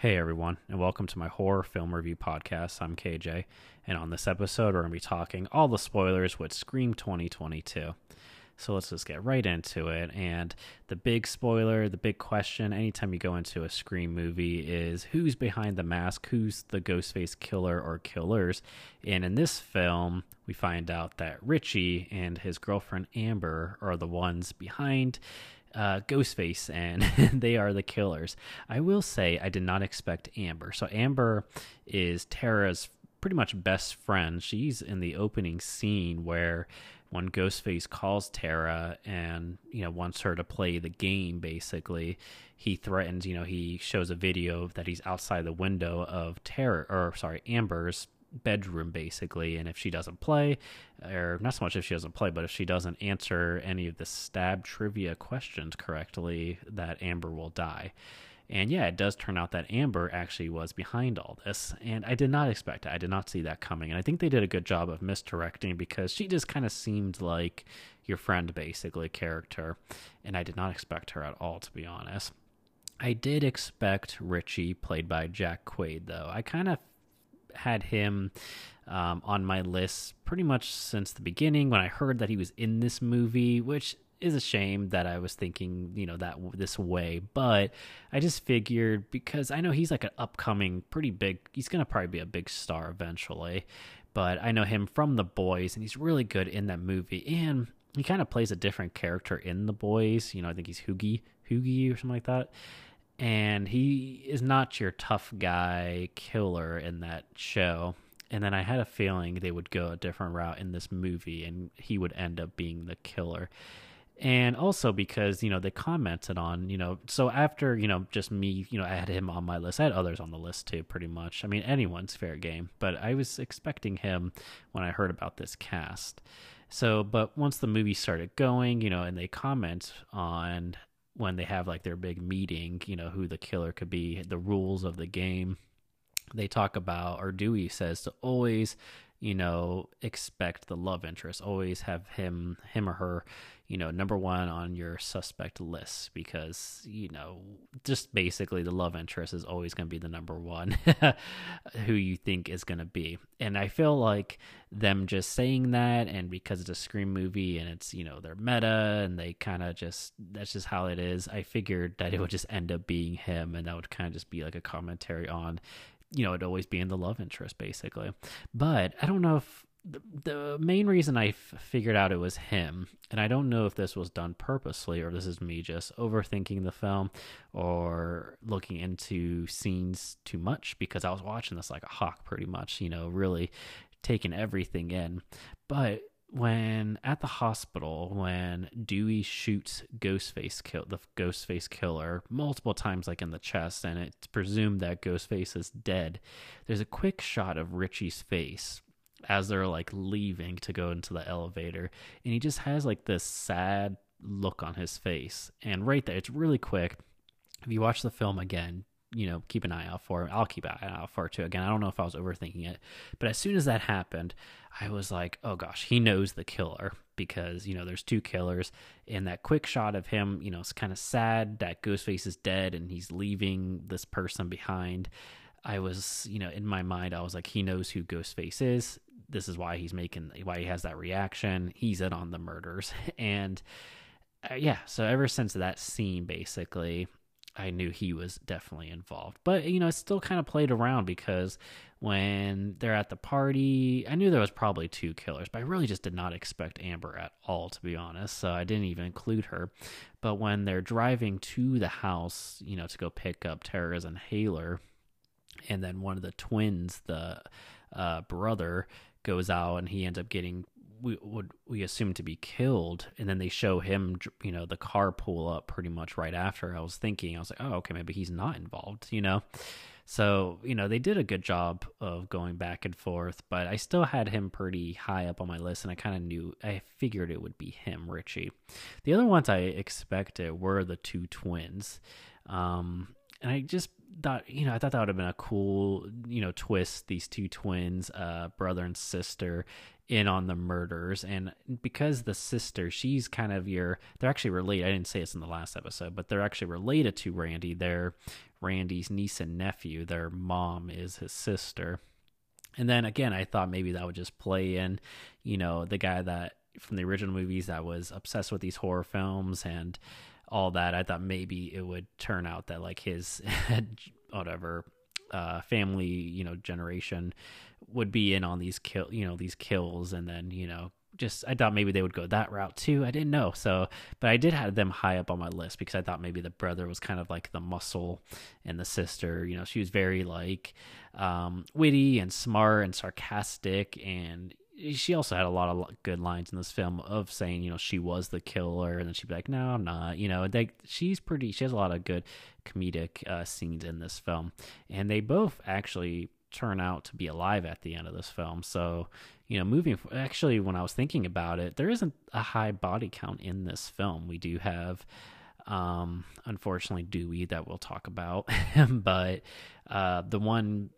Hey everyone, and welcome to my horror film review podcast. I'm KJ, and on this episode, we're going to be talking all the spoilers with Scream 2022. So let's just get right into it. And the big spoiler, the big question anytime you go into a Scream movie is who's behind the mask? Who's the Ghostface killer or killers? And in this film, we find out that Richie and his girlfriend Amber are the ones behind uh, Ghostface, and they are the killers. I will say I did not expect Amber. So Amber is Tara's pretty much best friend. She's in the opening scene where when Ghostface calls Tara and you know wants her to play the game basically he threatens you know he shows a video that he's outside the window of Tara or sorry Amber's bedroom basically and if she doesn't play or not so much if she doesn't play but if she doesn't answer any of the stab trivia questions correctly that Amber will die and yeah, it does turn out that Amber actually was behind all this. And I did not expect it. I did not see that coming. And I think they did a good job of misdirecting because she just kind of seemed like your friend, basically, character. And I did not expect her at all, to be honest. I did expect Richie, played by Jack Quaid, though. I kind of had him um, on my list pretty much since the beginning when I heard that he was in this movie, which is a shame that I was thinking, you know, that this way, but I just figured because I know he's like an upcoming pretty big, he's going to probably be a big star eventually, but I know him from The Boys and he's really good in that movie and he kind of plays a different character in The Boys, you know, I think he's Hoogie, Hoogie or something like that. And he is not your tough guy killer in that show. And then I had a feeling they would go a different route in this movie and he would end up being the killer. And also because you know they commented on you know so after you know just me you know i had him on my list. I had others on the list too pretty much. I mean anyone's fair game but i was expecting him when i heard about this cast. So but once the movie started going you know and they comment on when they have like their big meeting you know who the killer could be the rules of the game. They talk about or dewey says to always you know expect the love interest. Always have him him or her you know number one on your suspect list because you know just basically the love interest is always going to be the number one who you think is going to be. And i feel like them just saying that and because it's a scream movie and it's you know they're meta and they kind of just that's just how it is i figured that it would just end up being him and that would kind of just be like a commentary on you know, it'd always being the love interest, basically. But I don't know if the, the main reason I f- figured out it was him, and I don't know if this was done purposely or this is me just overthinking the film or looking into scenes too much because I was watching this like a hawk pretty much, you know, really taking everything in. But when at the hospital when Dewey shoots Ghostface kill the Ghostface killer multiple times like in the chest and it's presumed that Ghostface is dead there's a quick shot of Richie's face as they're like leaving to go into the elevator and he just has like this sad look on his face and right there it's really quick. If you watch the film again you know, keep an eye out for. I'll keep an eye out for too. Again, I don't know if I was overthinking it, but as soon as that happened, I was like, oh gosh, he knows the killer because, you know, there's two killers. And that quick shot of him, you know, it's kind of sad that Ghostface is dead and he's leaving this person behind. I was, you know, in my mind, I was like, he knows who Ghostface is. This is why he's making, why he has that reaction. He's in on the murders. And, uh, yeah, so ever since that scene, basically, I knew he was definitely involved. But you know, I still kind of played around because when they're at the party, I knew there was probably two killers, but I really just did not expect Amber at all, to be honest. So I didn't even include her. But when they're driving to the house, you know, to go pick up Tara's inhaler, and then one of the twins, the uh, brother, goes out and he ends up getting we would we assume to be killed and then they show him you know the car pull up pretty much right after i was thinking i was like oh okay maybe he's not involved you know so you know they did a good job of going back and forth but i still had him pretty high up on my list and i kind of knew i figured it would be him richie the other ones i expected were the two twins um and I just thought, you know, I thought that would have been a cool, you know, twist. These two twins, uh, brother and sister, in on the murders and because the sister she's kind of your they're actually related i didn't say this in the last episode but they're actually related to randy. They're randy's niece and nephew. Their mom is his sister. And then again i thought maybe that would just play in you know the guy that from the original movies that was obsessed with these horror films and all that. I thought maybe it would turn out that like his whatever uh, family, you know, generation would be in on these kill, you know, these kills, and then you know, just I thought maybe they would go that route too. I didn't know, so but I did have them high up on my list because I thought maybe the brother was kind of like the muscle, and the sister, you know, she was very like um, witty and smart and sarcastic, and she also had a lot of good lines in this film of saying, you know, she was the killer, and then she'd be like, "No, I'm not." You know, they, she's pretty. She has a lot of good comedic uh, scenes in this film, and they both actually turn out to be alive at the end of this film. So, you know, moving actually, when I was thinking about it, there isn't a high body count in this film. We do have, um, unfortunately, Dewey that we'll talk about, but uh, the one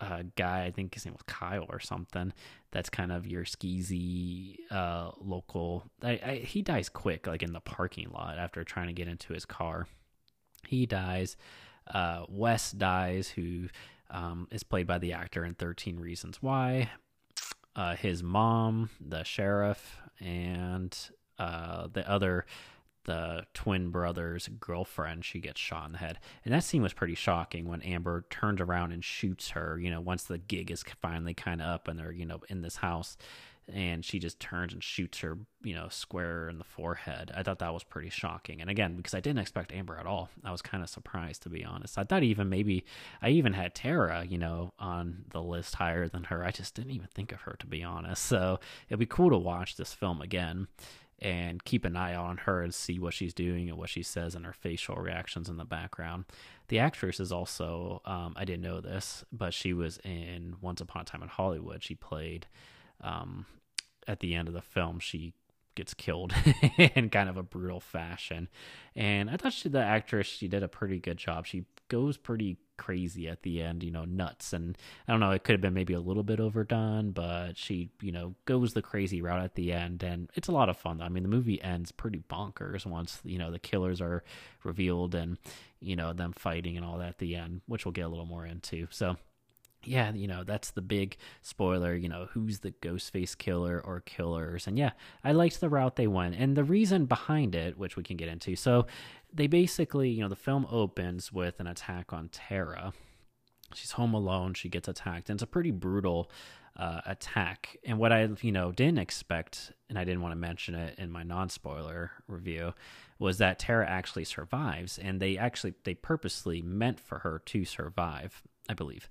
uh, guy, I think his name was Kyle or something. That's kind of your skeezy uh, local. I, I, he dies quick, like in the parking lot after trying to get into his car. He dies. Uh, Wes dies, who um, is played by the actor in 13 Reasons Why. Uh, his mom, the sheriff, and uh, the other the twin brother's girlfriend she gets shot in the head and that scene was pretty shocking when amber turns around and shoots her you know once the gig is finally kind of up and they're you know in this house and she just turns and shoots her you know square in the forehead. I thought that was pretty shocking. And again because i didn't expect amber at all i was kind of surprised to be honest. I thought even maybe i even had tara you know on the list higher than her. I just didn't even think of her to be honest. So it'd be cool to watch this film again and keep an eye on her and see what she's doing and what she says and her facial reactions in the background. The actress is also, um, I didn't know this, but she was in Once Upon a Time in Hollywood. She played, um, at the end of the film, she gets killed in kind of a brutal fashion. And I thought she, the actress, she did a pretty good job. She goes pretty crazy at the end, you know, nuts. And I don't know, it could have been maybe a little bit overdone, but she, you know, goes the crazy route at the end. And it's a lot of fun. I mean, the movie ends pretty bonkers once, you know, the killers are revealed and, you know, them fighting and all that at the end, which we'll get a little more into. So, yeah, you know, that's the big spoiler, you know, who's the Ghostface killer or killers. And yeah, I liked the route they went. And the reason behind it, which we can get into. So they basically, you know, the film opens with an attack on Tara. She's home alone. She gets attacked. And it's a pretty brutal uh, attack. And what I, you know, didn't expect, and I didn't want to mention it in my non spoiler review, was that Tara actually survives. And they actually, they purposely meant for her to survive, I believe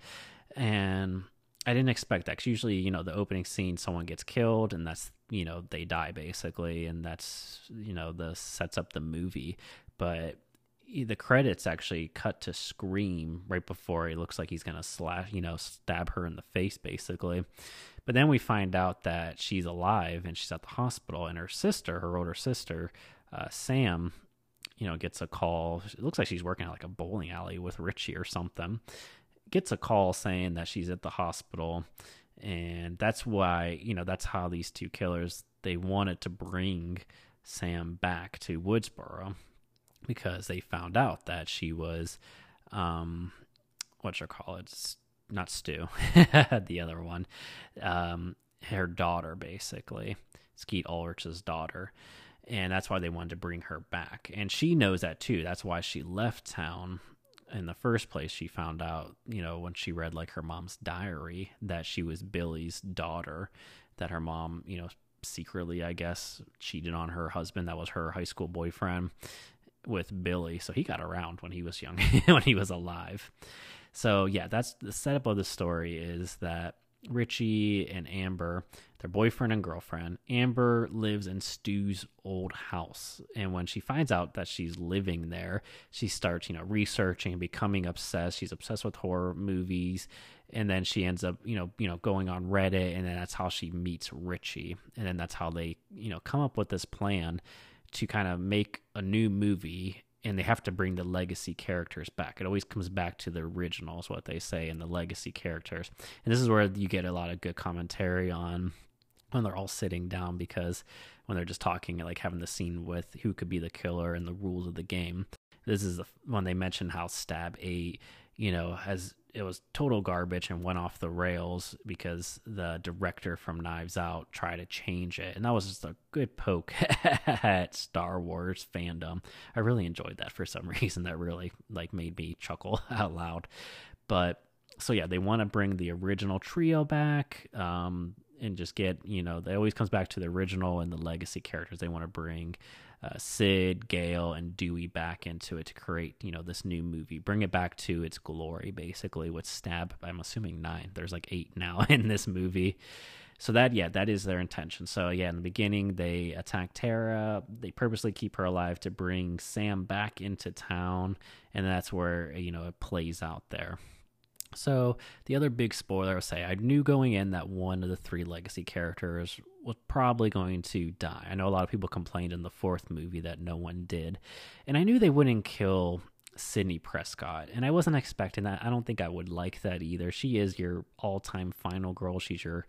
and I didn't expect that because usually, you know, the opening scene, someone gets killed, and that's you know they die basically, and that's you know the sets up the movie. But the credits actually cut to scream right before he looks like he's gonna slash, you know, stab her in the face basically. But then we find out that she's alive and she's at the hospital, and her sister, her older sister, uh, Sam, you know, gets a call. It looks like she's working at like a bowling alley with Richie or something gets a call saying that she's at the hospital and that's why you know that's how these two killers they wanted to bring sam back to woodsboro because they found out that she was um what you call it not stu the other one um her daughter basically skeet ulrich's daughter and that's why they wanted to bring her back. And she knows that too. That's why she left town in the first place she found out you know when she read like her mom's diary that she was billy's daughter that her mom you know secretly i guess cheated on her husband that was her high school boyfriend with billy. So he got around when he was young when he was alive. So yeah that's the setup of the story is that Richie and Amber, their boyfriend and girlfriend. Amber lives in Stu's old house. And when she finds out that she's living there, she starts, you know, researching and becoming obsessed. She's obsessed with horror movies. And then she ends up, you know, you know, going on Reddit and then that's how she meets Richie. And then that's how they, you know, come up with this plan to kind of make a new movie and they have to bring the legacy characters back. It always comes back to the originals, what they say, and the legacy characters. And this is where you get a lot of good commentary on when they're all sitting down because when they're just talking, like having the scene with who could be the killer and the rules of the game. This is the, when they mention how Stab 8, you know, has it was total garbage and went off the rails because the director from Knives Out tried to change it. And that was just a good poke at Star Wars fandom. I really enjoyed that for some reason. That really like made me chuckle out loud. But so yeah, they want to bring the original trio back. Um, and just get you know they always comes back to the original and the legacy characters they want to bring uh, Sid, Gale, and Dewey back into it to create, you know, this new movie. Bring it back to its glory, basically, with Stab. I'm assuming nine. There's like eight now in this movie. So that, yeah, that is their intention. So yeah, in the beginning, they attack Tara. They purposely keep her alive to bring Sam back into town, and that's where you know it plays out there. So the other big spoiler I'll say, I knew going in that one of the three legacy characters was probably going to die. I know a lot of people complained in the fourth movie that no one did, and I knew they wouldn't kill Sidney Prescott, and I wasn't expecting that. I don't think I would like that either. She is your all-time final girl. She's your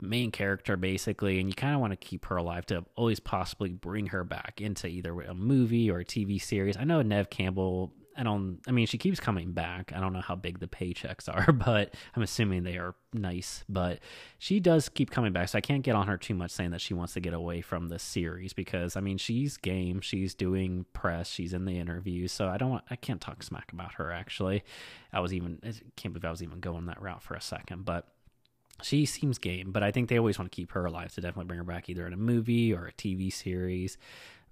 main character basically and you kind of want to keep her alive to always possibly bring her back into either a movie or a TV series. I know Neve Campbell I don't. I mean, she keeps coming back. I don't know how big the paychecks are, but I'm assuming they are nice. But she does keep coming back, so I can't get on her too much saying that she wants to get away from the series because I mean, she's game. She's doing press. She's in the interview, so I don't. I can't talk smack about her. Actually, I was even. I can't believe I was even going that route for a second, but she seems game, but I think they always want to keep her alive to definitely bring her back either in a movie or a TV series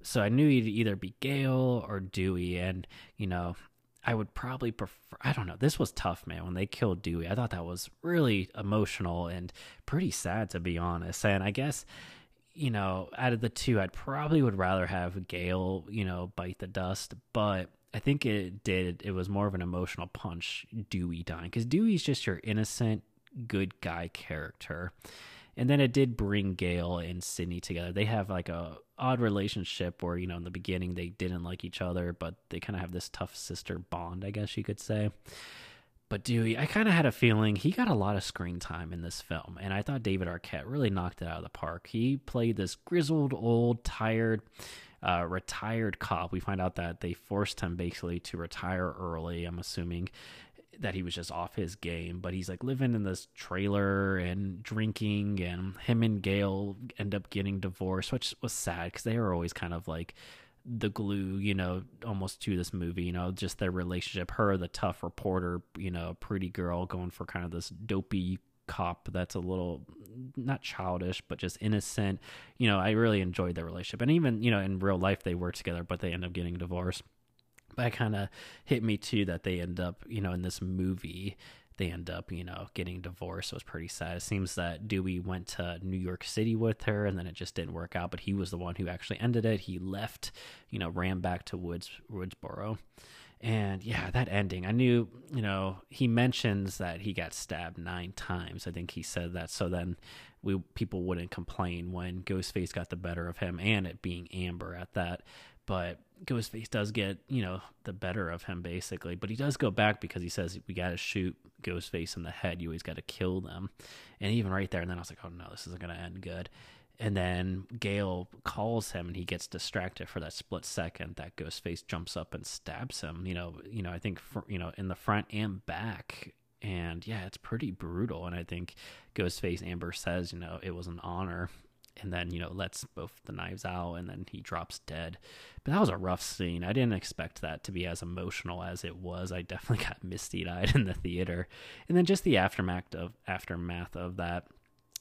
so I knew he'd either be Gale or Dewey, and you know, I would probably prefer. I don't know. This was tough, man. When they killed Dewey, I thought that was really emotional and pretty sad, to be honest. And I guess, you know, out of the two, I'd probably would rather have Gale, you know, bite the dust. But I think it did. It was more of an emotional punch, Dewey dying, because Dewey's just your innocent, good guy character and then it did bring Gale and Sidney together. They have like a odd relationship where you know in the beginning they didn't like each other, but they kind of have this tough sister bond, I guess you could say. But Dewey, I kind of had a feeling he got a lot of screen time in this film, and I thought David Arquette really knocked it out of the park. He played this grizzled, old, tired, uh, retired cop. We find out that they forced him basically to retire early. I'm assuming that he was just off his game, but he's like living in this trailer and drinking, and him and Gale end up getting divorced, which was sad because they were always kind of like the glue, you know, almost to this movie, you know, just their relationship. Her, the tough reporter, you know, pretty girl going for kind of this dopey cop that's a little not childish but just innocent you know i really enjoyed their relationship and even you know in real life they were together but they end up getting divorced that kind of hit me too that they end up, you know, in this movie, they end up, you know, getting divorced. It was pretty sad. It seems that Dewey went to New York City with her and then it just didn't work out, but he was the one who actually ended it. He left, you know, ran back to Woods Woodsboro. And yeah, that ending, I knew, you know, he mentions that he got stabbed nine times. I think he said that. So then we people wouldn't complain when Ghostface got the better of him and it being Amber at that but Ghostface does get, you know, the better of him basically. But he does go back because he says we got to shoot Ghostface in the head. You always got to kill them. And even right there, and then I was like, oh no, this isn't going to end good. And then Gale calls him, and he gets distracted for that split second. That Ghostface jumps up and stabs him. You know, you know, I think for, you know in the front and back. And yeah, it's pretty brutal. And I think Ghostface Amber says, you know, it was an honor and then you know lets both the knives out and then he drops dead. But that was a rough scene. I didn't expect that to be as emotional as it was. I definitely got misty-eyed in the theater. And then just the aftermath of aftermath of that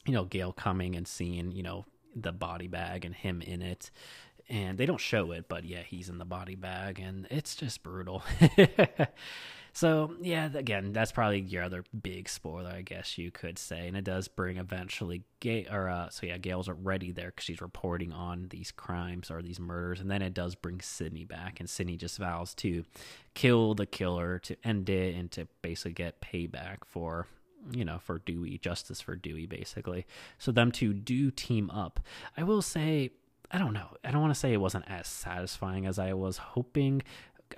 you know gale coming and seeing you know the body bag and him in it. And they don't show it but yeah he's in the body bag and it's just brutal So yeah, again, that's probably your other big spoiler, I guess you could say, and it does bring eventually Gale or uh, so yeah, Gale's already there because she's reporting on these crimes or these murders, and then it does bring Sidney back, and Sidney just vows to kill the killer to end it and to basically get payback for you know, for Dewey, justice for Dewey, basically. So them two do team up. I will say, I don't know. I don't want to say it wasn't as satisfying as I was hoping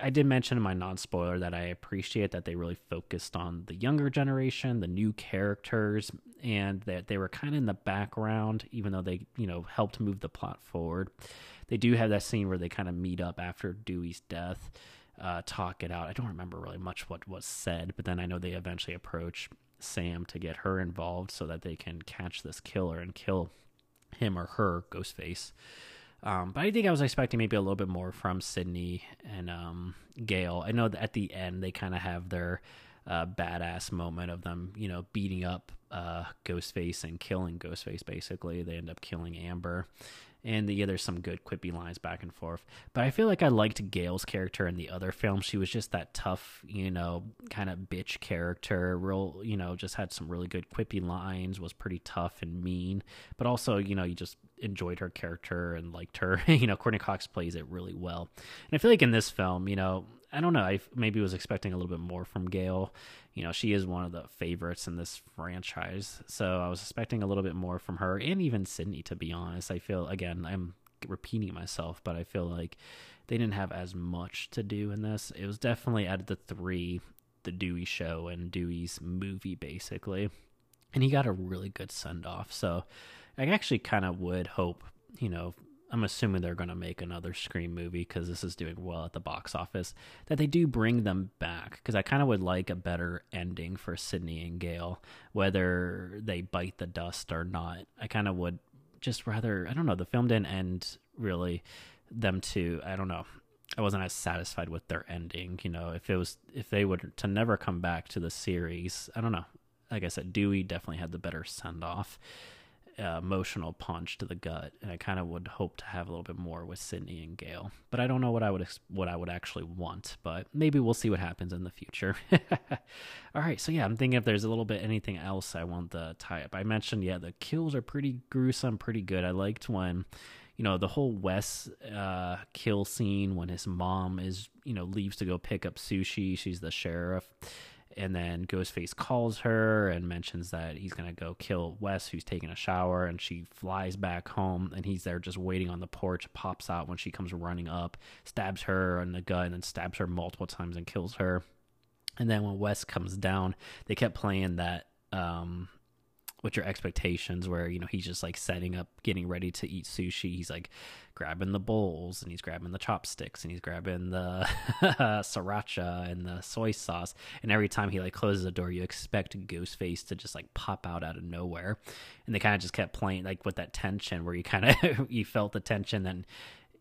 I did mention in my non spoiler that I appreciate that they really focused on the younger generation, the new characters, and that they were kind of in the background, even though they, you know, helped move the plot forward. They do have that scene where they kind of meet up after Dewey's death, uh, talk it out. I don't remember really much what was said, but then I know they eventually approach Sam to get her involved so that they can catch this killer and kill him or her, Ghostface. Um, but I think I was expecting maybe a little bit more from Sidney and um, Gale. I know that at the end they kind of have their uh, badass moment of them, you know, beating up uh, Ghostface and killing Ghostface. Basically, they end up killing Amber, and yeah, there's some good quippy lines back and forth. But I feel like I liked Gale's character in the other film. She was just that tough, you know, kind of bitch character. Real, you know, just had some really good quippy lines. Was pretty tough and mean, but also, you know, you just enjoyed her character and liked her. you know, Courteney Cox plays it really well, and I feel like in this film, you know, I don't know. I maybe was expecting a little bit more from Gale. You know, she is one of the favorites in this franchise, so I was expecting a little bit more from her, and even Sidney. To be honest, I feel again I'm repeating myself, but I feel like they didn't have as much to do in this. It was definitely out of the three, the Dewey show and Dewey's movie, basically, and he got a really good send off. So I actually kind of would hope, you know, I'm assuming they're going to make another Scream movie because this is doing well at the box office. That they do bring them back because I kind of would like a better ending for Sidney and Gale, whether they bite the dust or not. I kind of would just rather. I don't know. The film didn't end really. Them to I don't know. I wasn't as satisfied with their ending. You know, if it was if they would to never come back to the series, I don't know. Like I said, Dewey definitely had the better send off uh, emotional punch to the gut, and I kind of would hope to have a little bit more with Sidney and Gale. But I don't know what I would ex- what I would actually want. But maybe we'll see what happens in the future. All right, so yeah, I'm thinking if there's a little bit anything else I want to tie up. I mentioned yeah, the kills are pretty gruesome, pretty good. I liked when you know the whole Wes uh, kill scene when his mom is you know leaves to go pick up sushi. She's the sheriff and then Ghostface calls her and mentions that he's gonna go kill Wes, who's taking a shower, and she flies back home, and he's there just waiting on the porch. Pops out when she comes running up, stabs her in the gut, and then stabs her multiple times and kills her. And then when Wes comes down, they kept playing that um, with your expectations where you know he's just like setting up getting ready to eat sushi. He's like grabbing the bowls and he's grabbing the chopsticks and he's grabbing the sriracha and the soy sauce. And every time he like closes the door you expect ghostface to just like pop out out of nowhere. And they kind of just kept playing like with that tension where you kind of you felt the tension and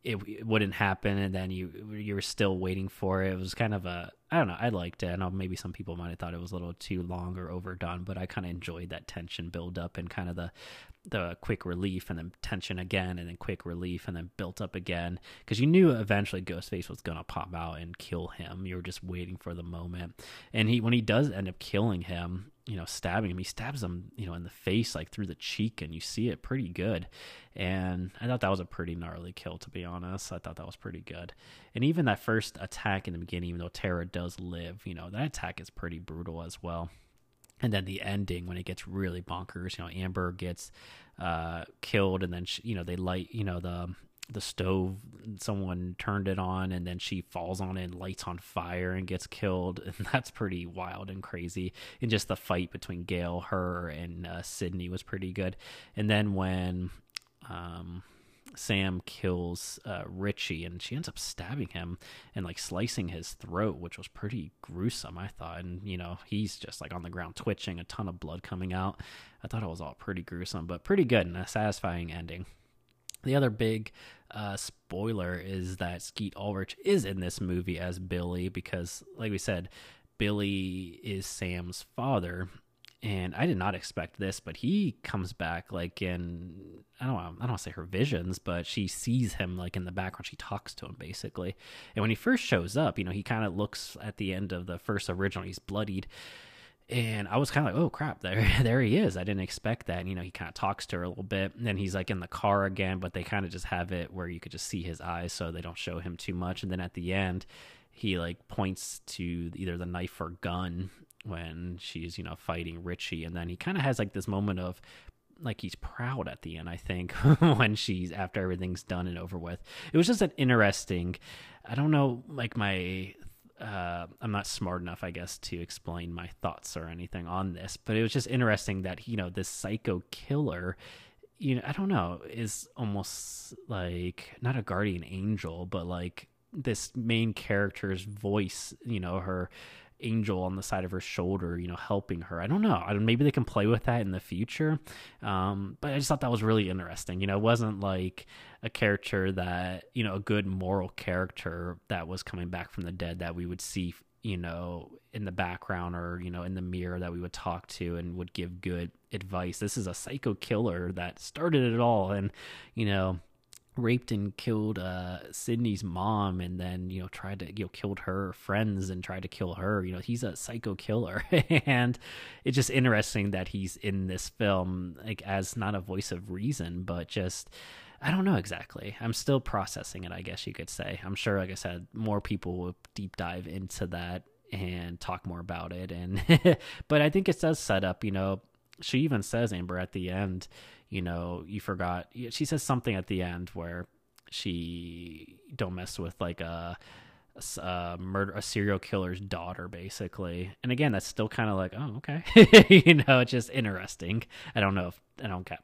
it, it, wouldn't happen and then you you were still waiting for it. It was kind of a I don't know. I liked it. I know maybe some people might have thought it was a little too long or overdone, but I kind of enjoyed that tension build up and kind of the the quick relief and then tension again and then quick relief and then built up again because you knew eventually Ghostface was gonna pop out and kill him. You were just waiting for the moment, and he when he does end up killing him, you know, stabbing him. He stabs him, you know, in the face, like through the cheek, and you see it pretty good. And I thought that was a pretty gnarly kill, to be honest. I thought that was pretty good. And even that first attack in the beginning, even though Tara does live, you know, that attack is pretty brutal as well. And then the ending when it gets really bonkers, you know, Amber gets uh, killed, and then she, you know they light, you know, the the stove someone turned it on and then she falls on it and lights on fire and gets killed. And that's pretty wild and crazy. And just the fight between gale her and uh, sidney was pretty good. And then when um, sam kills uh, richie and she ends up stabbing him and like slicing his throat which was pretty gruesome i thought. And you know he's just like on the ground twitching a ton of blood coming out. I thought it was all pretty gruesome but pretty good and a satisfying ending. The other big uh, spoiler is that Skeet Ulrich is in this movie as Billy because, like we said, Billy is Sam's father, and I did not expect this, but he comes back like in I don't I don't want to say her visions, but she sees him like in the background. She talks to him basically, and when he first shows up, you know, he kind of looks at the end of the first original. He's bloodied, and I was kind of like, oh crap, there, there he is. I didn't expect that. And, you know, he kind of talks to her a little bit, and then he's like in the car again, but they kind of just have it where you could just see his eyes, so they don't show him too much. And then at the end, he like points to either the knife or gun when she's you know fighting Richie, and then he kind of has like this moment of like he's proud at the end. I think when she's after everything's done and over with. It was just an interesting. I don't know, like my uh, I'm not smart enough, I guess, to explain my thoughts or anything on this, but it was just interesting that you know this psycho killer, you know, I don't know, is almost like not a guardian angel, but like this main character's voice, you know, her angel on the side of her shoulder, you know, helping her. I don't know. I don't, maybe they can play with that in the future. Um, but I just thought that was really interesting. You know, it wasn't like a character that, you know, a good moral character that was coming back from the dead that we would see, you know, in the background or, you know, in the mirror that we would talk to and would give good advice. This is a psycho killer that started it all. And, you know, raped and killed uh Sidney's mom and then you know tried to you know killed her friends and tried to kill her you know he's a psycho killer and it's just interesting that he's in this film like as not a voice of reason but just I don't know exactly. I'm still processing it, I guess you could say. I'm sure like I said more people will deep dive into that and talk more about it and but I think it does set up, you know, she even says Amber at the end you know, you forgot. She says something at the end where she don't mess with like a, a murder, a serial killer's daughter, basically. And again, that's still kind of like, oh, okay, you know, it's just interesting. I don't know if I don't get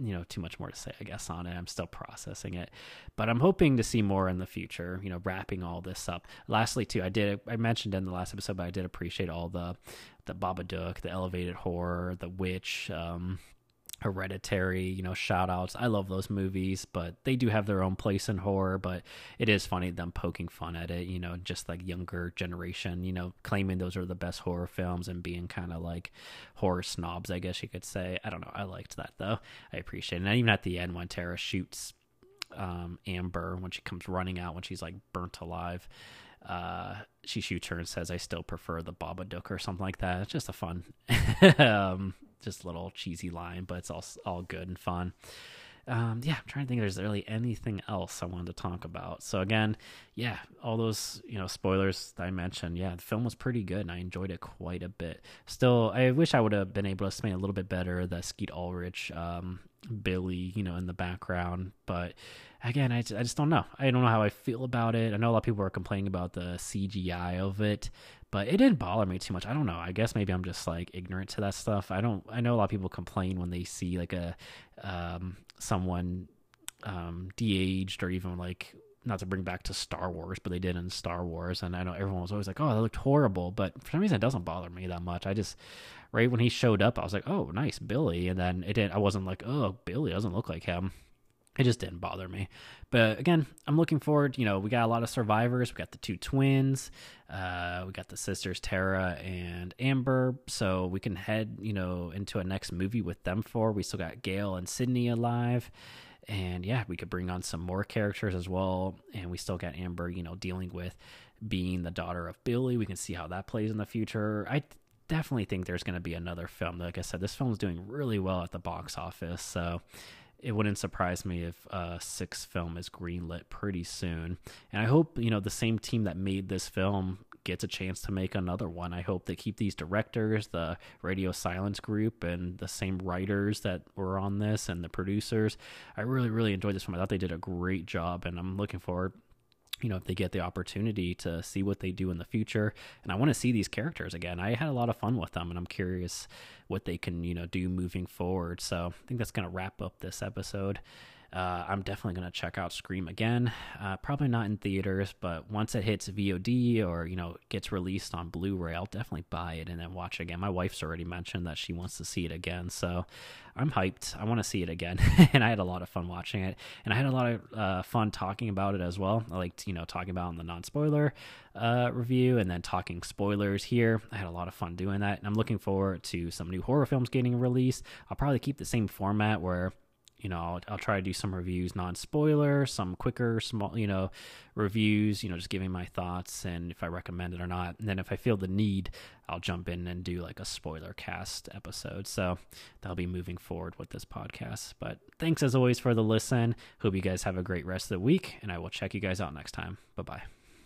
you know too much more to say i guess on it i'm still processing it but i'm hoping to see more in the future you know wrapping all this up lastly too i did i mentioned in the last episode but i did appreciate all the the babadook the elevated horror the witch um Hereditary, you know, shout outs. I love those movies, but they do have their own place in horror. But it is funny them poking fun at it, you know, just like younger generation, you know, claiming those are the best horror films and being kind of like horror snobs, I guess you could say. I don't know. I liked that though. I appreciate it. And even at the end when Tara shoots um, Amber when she comes running out when she's like burnt alive uh, she shoots her and says, "I still prefer the Babadook" or something like that. It's just a fun, um, just a little cheesy line, but it's all all good and fun. Um, yeah, I'm trying to think. If there's really anything else I wanted to talk about. So again, yeah, all those you know spoilers that I mentioned. Yeah, the film was pretty good, and I enjoyed it quite a bit. Still, I wish I would have been able to explain a little bit better the Skeet Ulrich, um, Billy, you know, in the background, but again, I, I just don't know. I don't know how I feel about it. I know a lot of people are complaining about the CGI of it, but it didn't bother me too much. I don't know. I guess maybe I'm just like ignorant to that stuff. I don't. I know a lot of people complain when they see like a um, someone um, de-aged or even like not to bring back to Star Wars, but they did in Star Wars, and I know everyone was always like, "Oh, that looked horrible," but for some reason, it doesn't bother me that much. I just right when he showed up, I was like, "Oh, nice, Billy," and then it didn't. I wasn't like, "Oh, Billy doesn't look like him." It just didn't bother me. But again, I'm looking forward. You know, we got a lot of survivors. We got the two twins. Uh, we got the sisters Tara and Amber. So we can head, you know, into a next movie with them four. We still got Gale and Sidney alive. And yeah, we could bring on some more characters as well. And we still got Amber, you know, dealing with being the daughter of Billy. We can see how that plays in the future. I definitely think there's going to be another film. Like I said, this film is doing really well at the box office. So it wouldn't surprise me if a sixth film is greenlit pretty soon. And I hope, you know, the same team that made this film gets a chance to make another one. I hope they keep these directors, the Radio Silence group, and the same writers that were on this and the producers. I really, really enjoyed this film. I thought they did a great job, and I'm looking forward you know if they get the opportunity to see what they do in the future. And i want to see these characters again. I had a lot of fun with them and i'm curious what they can you know do moving forward. So i think that's going to wrap up this episode uh, I'm definitely going to check out Scream again. Uh, probably not in theaters, but once it hits VOD or you know gets released on Blu-ray, I'll definitely buy it and then watch it again. My wife's already mentioned that she wants to see it again, so I'm hyped. I want to see it again, and I had a lot of fun watching it, and I had a lot of uh, fun talking about it as well. I liked you know talking about in the non-spoiler uh, review, and then talking spoilers here. I had a lot of fun doing that, and I'm looking forward to some new horror films getting released. I'll probably keep the same format where you know I'll, I'll, try to do some reviews non-spoiler some quicker small you know reviews you know just giving my thoughts and if i recommend it or not. And then if i feel the need i'll jump in and do like a spoiler cast episode. So that'll be moving forward with this podcast. But thanks as always for the listen. Hope you guys have a great rest of the week and i will check you guys out next time. Bye bye